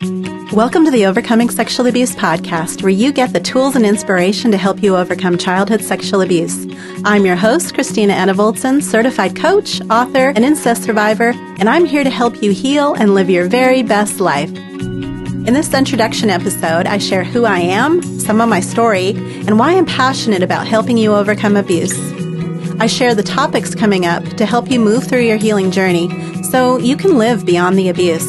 Welcome to the Overcoming Sexual Abuse podcast, where you get the tools and inspiration to help you overcome childhood sexual abuse. I'm your host, Christina Enevoldsen, certified coach, author, and incest survivor, and I'm here to help you heal and live your very best life. In this introduction episode, I share who I am, some of my story, and why I'm passionate about helping you overcome abuse. I share the topics coming up to help you move through your healing journey so you can live beyond the abuse.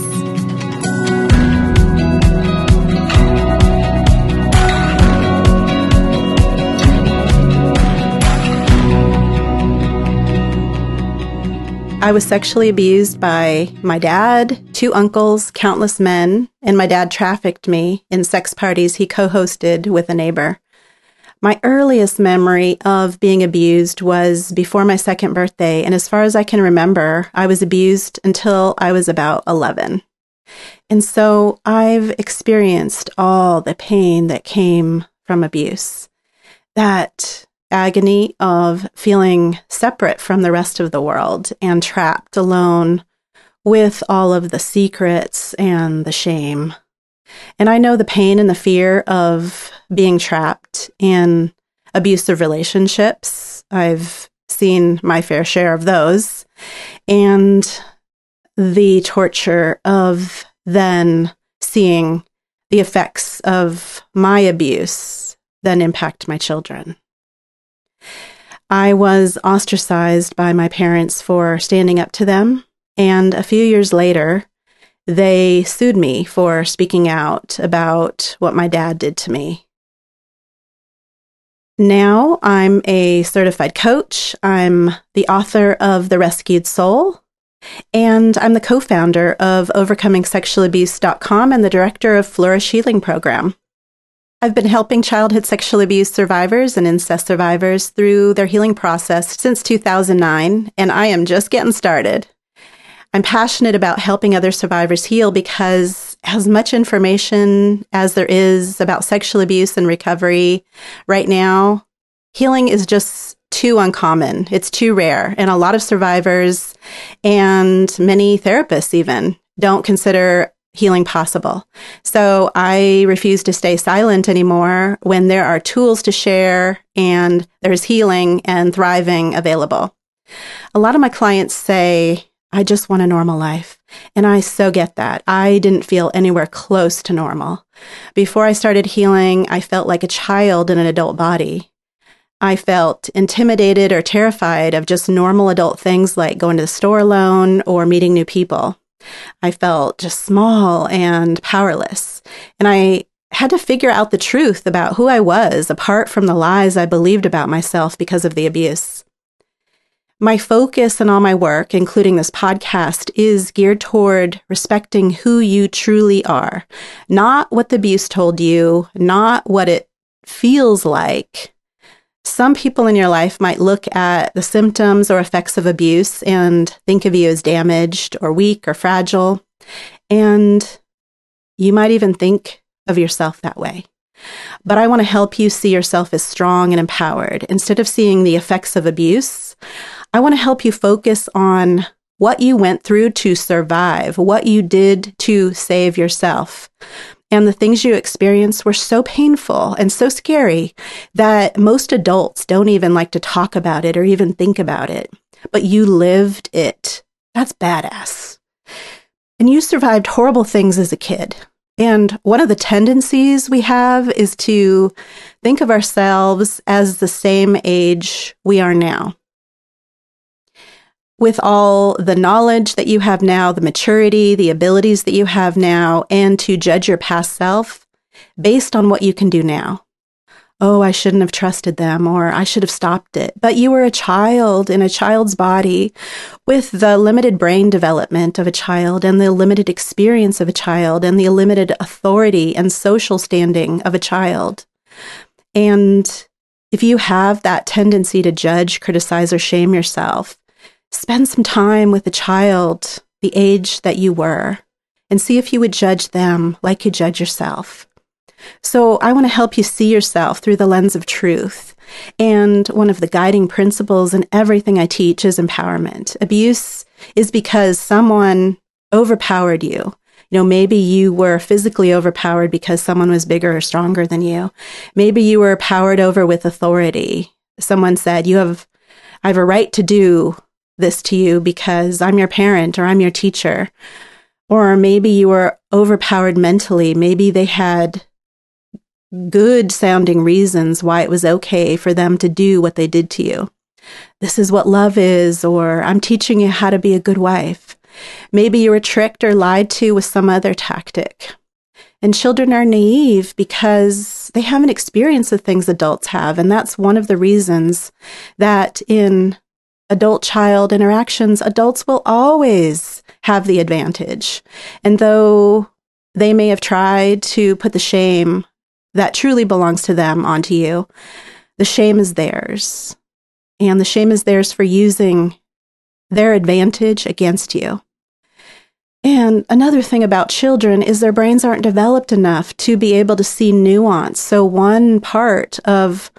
I was sexually abused by my dad, two uncles, countless men, and my dad trafficked me in sex parties he co hosted with a neighbor. My earliest memory of being abused was before my second birthday, and as far as I can remember, I was abused until I was about 11. And so I've experienced all the pain that came from abuse. That agony of feeling separate from the rest of the world and trapped alone with all of the secrets and the shame. And I know the pain and the fear of being trapped in abusive relationships. I've seen my fair share of those. And the torture of then seeing the effects of my abuse then impact my children. I was ostracized by my parents for standing up to them. And a few years later, they sued me for speaking out about what my dad did to me. Now I'm a certified coach. I'm the author of The Rescued Soul, and I'm the co founder of OvercomingSexualAbuse.com and the director of Flourish Healing Program. I've been helping childhood sexual abuse survivors and incest survivors through their healing process since 2009, and I am just getting started. I'm passionate about helping other survivors heal because as much information as there is about sexual abuse and recovery right now, healing is just too uncommon. It's too rare. And a lot of survivors and many therapists even don't consider healing possible. So I refuse to stay silent anymore when there are tools to share and there's healing and thriving available. A lot of my clients say, I just want a normal life. And I so get that. I didn't feel anywhere close to normal. Before I started healing, I felt like a child in an adult body. I felt intimidated or terrified of just normal adult things like going to the store alone or meeting new people. I felt just small and powerless. And I had to figure out the truth about who I was apart from the lies I believed about myself because of the abuse. My focus and all my work, including this podcast, is geared toward respecting who you truly are, not what the abuse told you, not what it feels like, some people in your life might look at the symptoms or effects of abuse and think of you as damaged or weak or fragile. And you might even think of yourself that way. But I want to help you see yourself as strong and empowered. Instead of seeing the effects of abuse, I want to help you focus on what you went through to survive, what you did to save yourself. And the things you experienced were so painful and so scary that most adults don't even like to talk about it or even think about it. But you lived it. That's badass. And you survived horrible things as a kid. And one of the tendencies we have is to think of ourselves as the same age we are now with all the knowledge that you have now, the maturity, the abilities that you have now, and to judge your past self based on what you can do now. Oh, I shouldn't have trusted them, or I should have stopped it. But you were a child in a child's body with the limited brain development of a child, and the limited experience of a child, and the limited authority and social standing of a child. And if you have that tendency to judge, criticize, or shame yourself, spend some time with a child the age that you were and see if you would judge them like you judge yourself. So, I want to help you see yourself through the lens of truth. And one of the guiding principles in everything I teach is empowerment. Abuse is because someone overpowered you, You know, maybe you were physically overpowered because someone was bigger or stronger than you. Maybe you were powered over with authority. Someone said, you have, I have a right to do this to you because I'm your parent or I'm your teacher. Or maybe you were overpowered mentally. Maybe they had good sounding reasons why it was okay for them to do what they did to you. This is what love is, or I'm teaching you how to be a good wife. Maybe you were tricked or lied to with some other tactic. And children are naive because they haven't experienced the things adults have. And that's one of the reasons that in adult child interactions, adults will always have the advantage. And though they may have tried to put the shame that truly belongs to them onto you, the shame is theirs. And the shame is theirs for using their advantage against you. And another thing about children is their brains aren't developed enough to be able to see nuance. So, one part of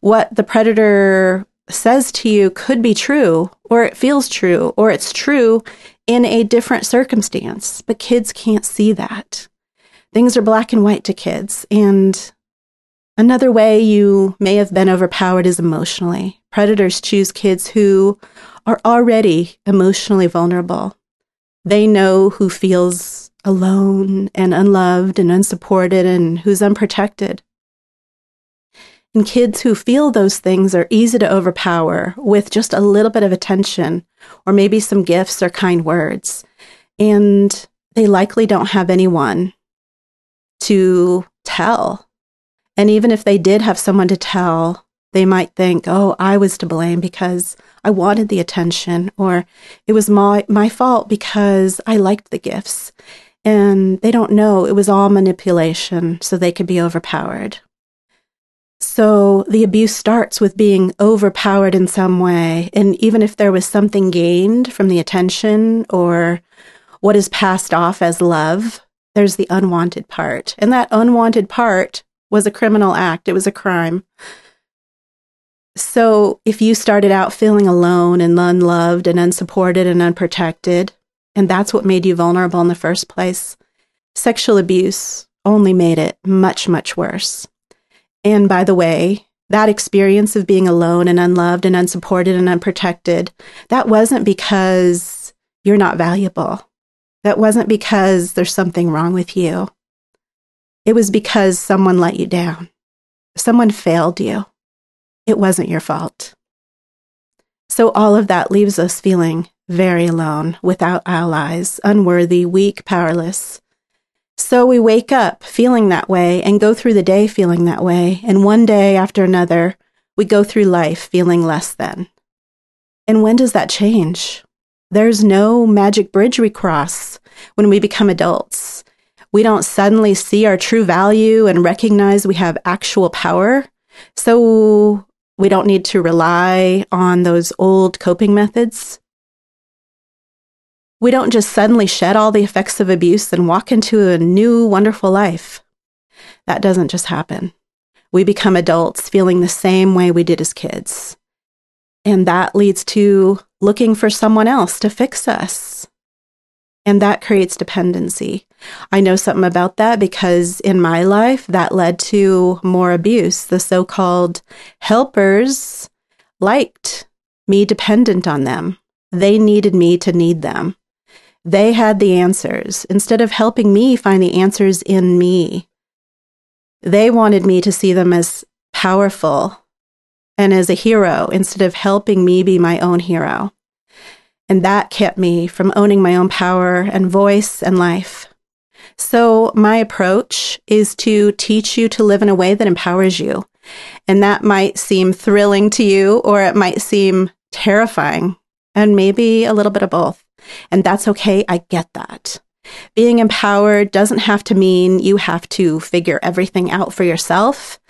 what the predator says to you could be true, or it feels true, or it's true in a different circumstance. But kids can't see that. Things are black and white to kids. And another way you may have been overpowered is emotionally. Predators choose kids who are already emotionally vulnerable. They know who feels alone and unloved and unsupported and who's unprotected. And kids who feel those things are easy to overpower with just a little bit of attention or maybe some gifts or kind words. And they likely don't have anyone to tell. And even if they did have someone to tell, they might think, oh, I was to blame because I wanted the attention, or it was my, my fault because I liked the gifts. And they don't know it was all manipulation so they could be overpowered. So the abuse starts with being overpowered in some way. And even if there was something gained from the attention or what is passed off as love, there's the unwanted part. And that unwanted part was a criminal act, it was a crime. So if you started out feeling alone and unloved and unsupported and unprotected, and that's what made you vulnerable in the first place, sexual abuse only made it much, much worse. And by the way, that experience of being alone and unloved and unsupported and unprotected, that wasn't because you're not valuable. That wasn't because there's something wrong with you. It was because someone let you down. Someone failed you. It wasn't your fault. So all of that leaves us feeling very alone, without allies, unworthy, weak, powerless. So we wake up feeling that way and go through the day feeling that way. And one day after another, we go through life feeling less than. And when does that change? There's no magic bridge we cross when we become adults. We don't suddenly see our true value and recognize we have actual power. So we don't need to rely on those old coping methods. We don't just suddenly shed all the effects of abuse and walk into a new, wonderful life. That doesn't just happen. We become adults feeling the same way we did as kids. And that leads to looking for someone else to fix us. And that creates dependency. I know something about that because in my life, that led to more abuse. The so called helpers liked me dependent on them. They needed me to need them. They had the answers instead of helping me find the answers in me. They wanted me to see them as powerful and as a hero instead of helping me be my own hero. And that kept me from owning my own power and voice and life. So, my approach is to teach you to live in a way that empowers you. And that might seem thrilling to you, or it might seem terrifying, and maybe a little bit of both. And that's okay. I get that. Being empowered doesn't have to mean you have to figure everything out for yourself.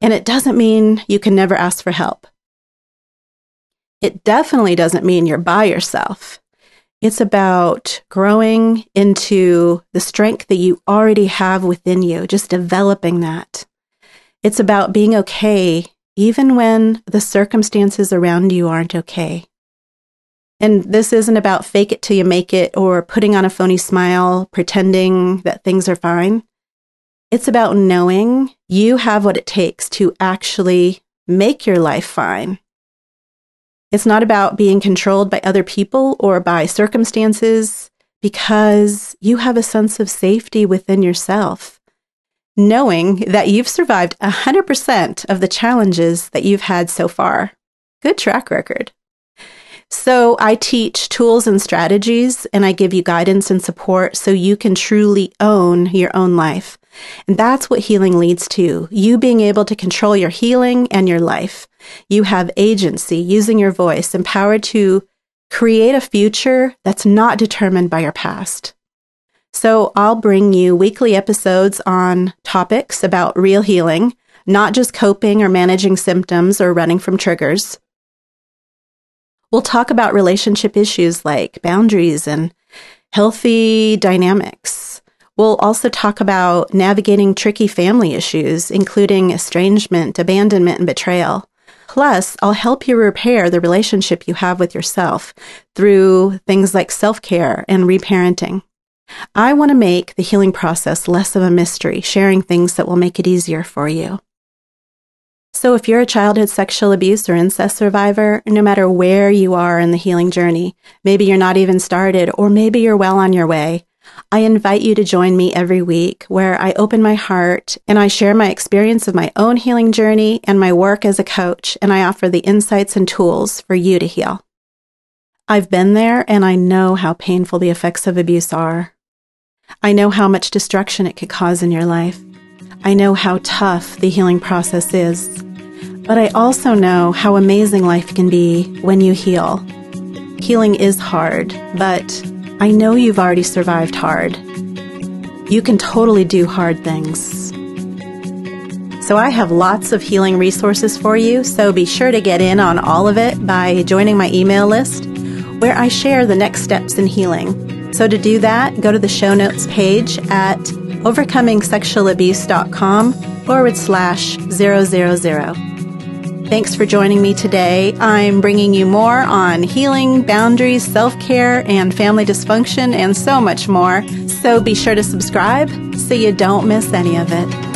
And it doesn't mean you can never ask for help. It definitely doesn't mean you're by yourself. It's about growing into the strength that you already have within you, just developing that. It's about being okay even when the circumstances around you aren't okay. And this isn't about fake it till you make it or putting on a phony smile, pretending that things are fine. It's about knowing you have what it takes to actually make your life fine. It's not about being controlled by other people or by circumstances because you have a sense of safety within yourself, knowing that you've survived 100% of the challenges that you've had so far. Good track record. So I teach tools and strategies and I give you guidance and support so you can truly own your own life. And that's what healing leads to. You being able to control your healing and your life. You have agency using your voice, empowered to create a future that's not determined by your past. So I'll bring you weekly episodes on topics about real healing, not just coping or managing symptoms or running from triggers. We'll talk about relationship issues like boundaries and healthy dynamics. We'll also talk about navigating tricky family issues, including estrangement, abandonment, and betrayal. Plus, I'll help you repair the relationship you have with yourself through things like self care and reparenting. I want to make the healing process less of a mystery, sharing things that will make it easier for you. So, if you're a childhood sexual abuse or incest survivor, no matter where you are in the healing journey, maybe you're not even started, or maybe you're well on your way, I invite you to join me every week where I open my heart and I share my experience of my own healing journey and my work as a coach, and I offer the insights and tools for you to heal. I've been there and I know how painful the effects of abuse are. I know how much destruction it could cause in your life. I know how tough the healing process is, but I also know how amazing life can be when you heal. Healing is hard, but I know you've already survived hard. You can totally do hard things. So I have lots of healing resources for you, so be sure to get in on all of it by joining my email list where I share the next steps in healing. So to do that, go to the show notes page at overcomingsexualabuse.com forward slash 000. Thanks for joining me today. I'm bringing you more on healing, boundaries, self care, and family dysfunction, and so much more. So be sure to subscribe so you don't miss any of it.